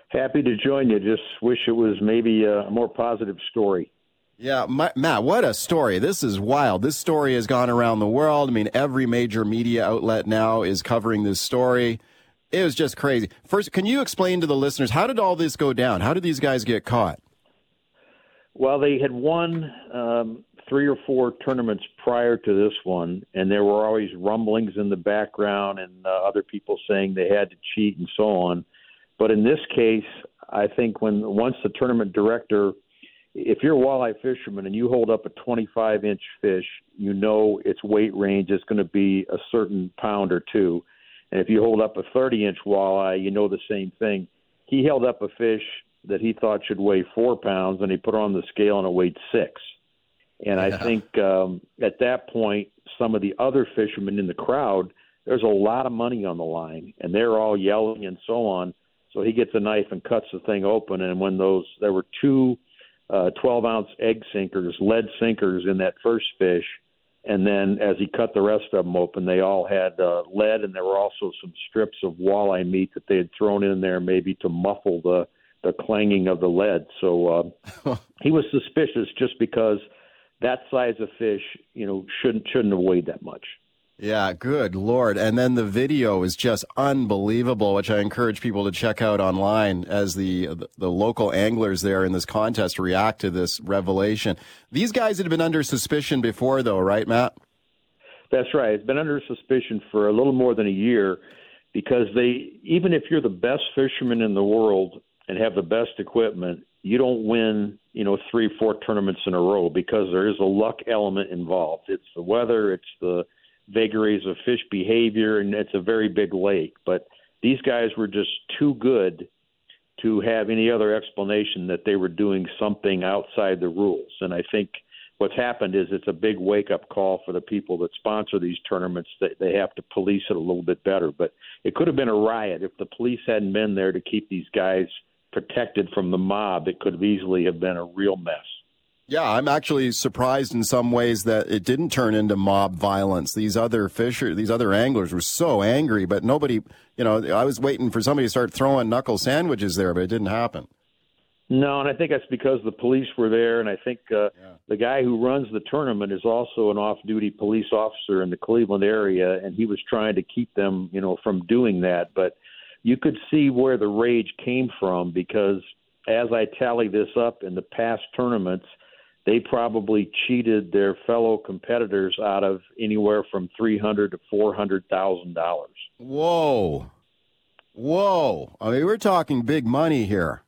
[SPEAKER 20] Happy to join you. Just wish it was maybe a more positive story.
[SPEAKER 1] Yeah, Ma- Matt, what a story. This is wild. This story has gone around the world. I mean, every major media outlet now is covering this story. It was just crazy. First, can you explain to the listeners how did all this go down? How did these guys get caught?
[SPEAKER 20] Well, they had won um, three or four tournaments prior to this one, and there were always rumblings in the background and uh, other people saying they had to cheat and so on. But in this case, I think when once the tournament director, if you're a walleye fisherman and you hold up a 25 inch fish, you know its weight range is going to be a certain pound or two. And if you hold up a 30 inch walleye, you know the same thing. He held up a fish that he thought should weigh four pounds, and he put it on the scale and it weighed six. And I think um, at that point, some of the other fishermen in the crowd, there's a lot of money on the line, and they're all yelling and so on. So he gets a knife and cuts the thing open. And when those, there were two uh, 12 ounce egg sinkers, lead sinkers in that first fish. And then as he cut the rest of them open, they all had uh, lead, and there were also some strips of walleye meat that they had thrown in there, maybe to muffle the the clanging of the lead. So uh, he was suspicious just because that size of fish, you know, shouldn't shouldn't have weighed that much.
[SPEAKER 1] Yeah, good lord. And then the video is just unbelievable, which I encourage people to check out online as the the local anglers there in this contest react to this revelation. These guys had been under suspicion before though, right, Matt?
[SPEAKER 20] That's right. It's been under suspicion for a little more than a year because they, even if you're the best fisherman in the world and have the best equipment, you don't win, you know, three, four tournaments in a row because there is a luck element involved. It's the weather, it's the vagaries of fish behavior, and it's a very big lake. But these guys were just too good to have any other explanation that they were doing something outside the rules. And I think what's happened is it's a big wake up call for the people that sponsor these tournaments that they have to police it a little bit better. But it could have been a riot if the police hadn't been there to keep these guys protected from the mob. It could have easily have been a real mess.
[SPEAKER 1] Yeah, I'm actually surprised in some ways that it didn't turn into mob violence. These other fisher, these other anglers were so angry, but nobody, you know, I was waiting for somebody to start throwing knuckle sandwiches there, but it didn't happen.
[SPEAKER 20] No, and I think that's because the police were there, and I think uh, yeah. the guy who runs the tournament is also an off-duty police officer in the Cleveland area, and he was trying to keep them, you know, from doing that. But you could see where the rage came from because, as I tally this up in the past tournaments, they probably cheated their fellow competitors out of anywhere from three hundred to four hundred thousand dollars.
[SPEAKER 1] Whoa, whoa! I mean, we're talking big money here.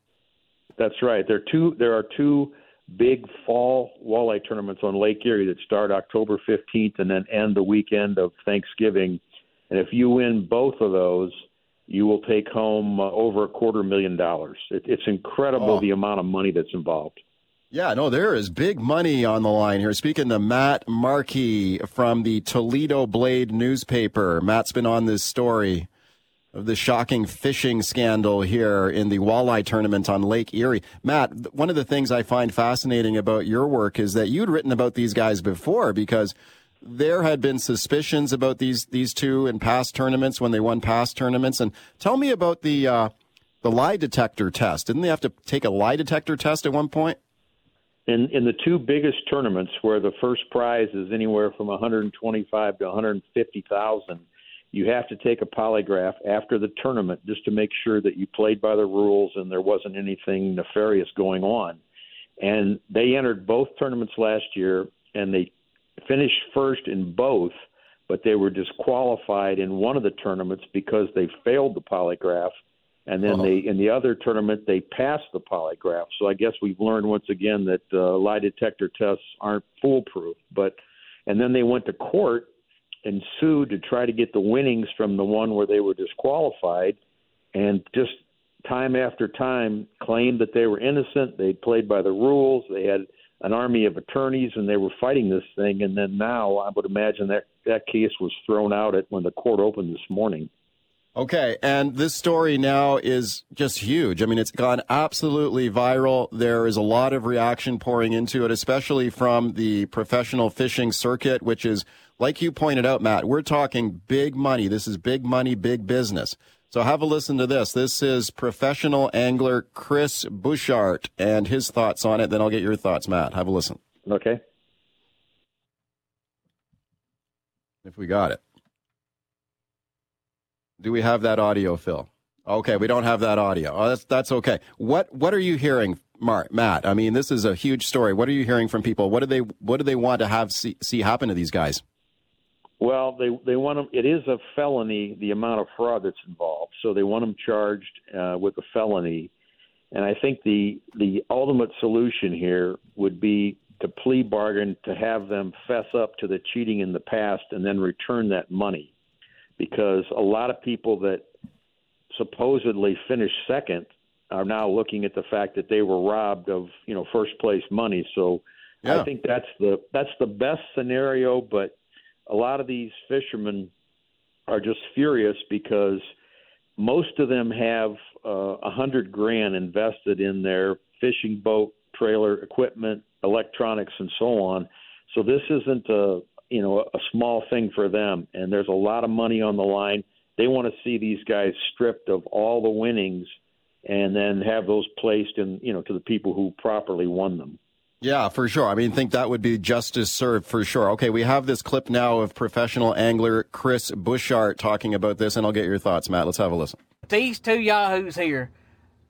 [SPEAKER 20] That's right. There are two. There are two big fall walleye tournaments on Lake Erie that start October 15th and then end the weekend of Thanksgiving. And if you win both of those, you will take home uh, over a quarter million dollars. It, it's incredible oh. the amount of money that's involved.
[SPEAKER 1] Yeah, no, there is big money on the line here. Speaking to Matt Markey from the Toledo Blade newspaper. Matt's been on this story of the shocking fishing scandal here in the walleye tournament on Lake Erie. Matt, one of the things I find fascinating about your work is that you'd written about these guys before because there had been suspicions about these these two in past tournaments when they won past tournaments. And tell me about the uh, the lie detector test. Didn't they have to take a lie detector test at one point?
[SPEAKER 20] In in the two biggest tournaments, where the first prize is anywhere from 125 to 150 thousand you have to take a polygraph after the tournament just to make sure that you played by the rules and there wasn't anything nefarious going on. And they entered both tournaments last year and they finished first in both, but they were disqualified in one of the tournaments because they failed the polygraph. And then uh-huh. they, in the other tournament, they passed the polygraph. So I guess we've learned once again that uh, lie detector tests aren't foolproof. But and then they went to court and sued to try to get the winnings from the one where they were disqualified, and just time after time claimed that they were innocent. They played by the rules. They had an army of attorneys, and they were fighting this thing. And then now, I would imagine that that case was thrown out at when the court opened this morning.
[SPEAKER 1] Okay, and this story now is just huge. I mean, it's gone absolutely viral. There is a lot of reaction pouring into it, especially from the professional fishing circuit, which is like you pointed out, Matt, we're talking big money. This is big money, big business. So have a listen to this. This is professional angler Chris Bushart and his thoughts on it. Then I'll get your thoughts, Matt. Have a listen.
[SPEAKER 20] Okay.
[SPEAKER 1] If we got it. Do we have that audio, Phil? Okay, we don't have that audio. Oh, that's that's okay. What what are you hearing, Mark, Matt? I mean, this is a huge story. What are you hearing from people? What do they what do they want to have see, see happen to these guys?
[SPEAKER 20] Well, they they want them. It is a felony. The amount of fraud that's involved, so they want them charged uh, with a felony. And I think the the ultimate solution here would be to plea bargain to have them fess up to the cheating in the past and then return that money, because a lot of people that supposedly finished second are now looking at the fact that they were robbed of you know first place money. So yeah. I think that's the that's the best scenario, but a lot of these fishermen are just furious because most of them have uh, a uh, hundred grand invested in their fishing boat, trailer, equipment, electronics, and so on. So this isn't a you know a small thing for them, and there's a lot of money on the line. They want to see these guys stripped of all the winnings, and then have those placed in you know to the people who properly won them.
[SPEAKER 1] Yeah, for sure. I mean, think that would be justice served for sure. Okay, we have this clip now of professional angler Chris Bushart talking about this, and I'll get your thoughts, Matt. Let's have a listen.
[SPEAKER 19] These two yahoos here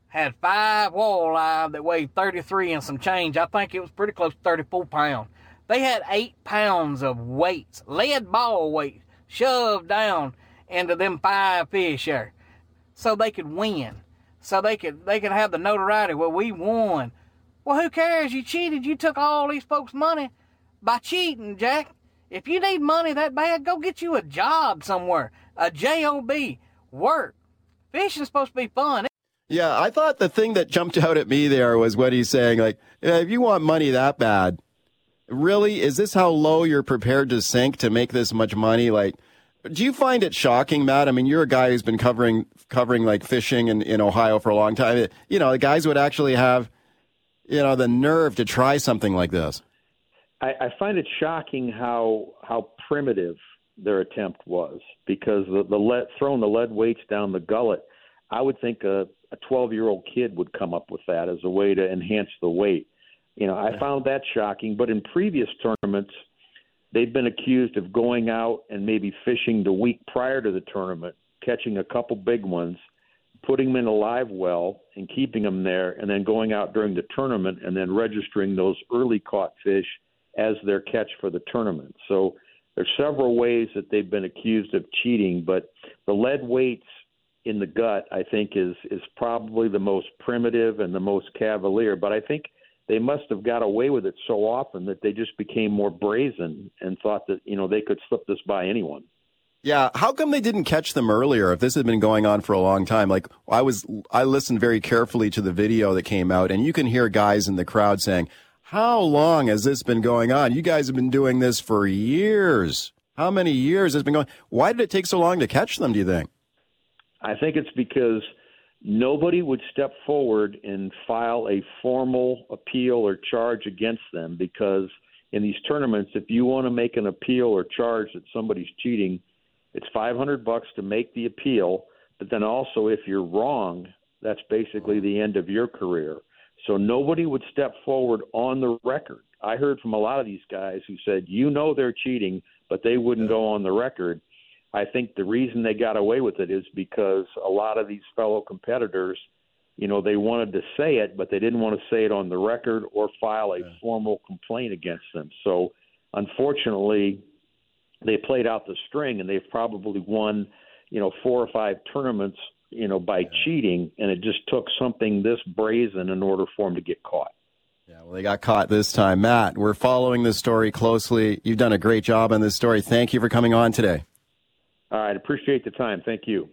[SPEAKER 19] had five walleye that weighed 33 and some change. I think it was pretty close to 34 pounds. They had eight pounds of weights, lead ball weights, shoved down into them five fish there, so they could win, so they could they could have the notoriety. Well, we won. Well, who cares? You cheated. You took all these folks' money by cheating, Jack. If you need money that bad, go get you a job somewhere. A job. Work. Fishing's supposed to be fun.
[SPEAKER 1] Yeah, I thought the thing that jumped out at me there was what he's saying. Like, if you want money that bad, Really, is this how low you're prepared to sink to make this much money? Like, do you find it shocking, Matt? I mean, you're a guy who's been covering covering like fishing in, in Ohio for a long time. You know, the guys would actually have, you know, the nerve to try something like this.
[SPEAKER 20] I, I find it shocking how how primitive their attempt was because the, the lead, throwing the lead weights down the gullet. I would think a a 12 year old kid would come up with that as a way to enhance the weight. You know, I found that shocking. But in previous tournaments, they've been accused of going out and maybe fishing the week prior to the tournament, catching a couple big ones, putting them in a live well and keeping them there, and then going out during the tournament and then registering those early caught fish as their catch for the tournament. So there's several ways that they've been accused of cheating, but the lead weights in the gut, I think, is is probably the most primitive and the most cavalier. But I think they must have got away with it so often that they just became more brazen and thought that you know they could slip this by anyone.
[SPEAKER 1] Yeah, how come they didn't catch them earlier? If this had been going on for a long time, like I was, I listened very carefully to the video that came out, and you can hear guys in the crowd saying, "How long has this been going on? You guys have been doing this for years. How many years has been going? Why did it take so long to catch them? Do you think?"
[SPEAKER 20] I think it's because nobody would step forward and file a formal appeal or charge against them because in these tournaments, if you want to make an appeal or charge that somebody's cheating, it's 500 bucks to make the appeal. But then also, if you're wrong, that's basically the end of your career. So nobody would step forward on the record. I heard from a lot of these guys who said, you know, they're cheating, but they wouldn't go on the record. I think the reason they got away with it is because a lot of these fellow competitors, you know, they wanted to say it, but they didn't want to say it on the record or file a formal complaint against them. So, unfortunately, they played out the string and they've probably won, you know, four or five tournaments, you know, by cheating, and it just took something this brazen in order for them to get caught.
[SPEAKER 1] Yeah, well, they got caught this time. Matt, we're following this story closely. You've done a great job on this story. Thank you for coming on today.
[SPEAKER 20] Uh, All right. Appreciate the time. Thank you.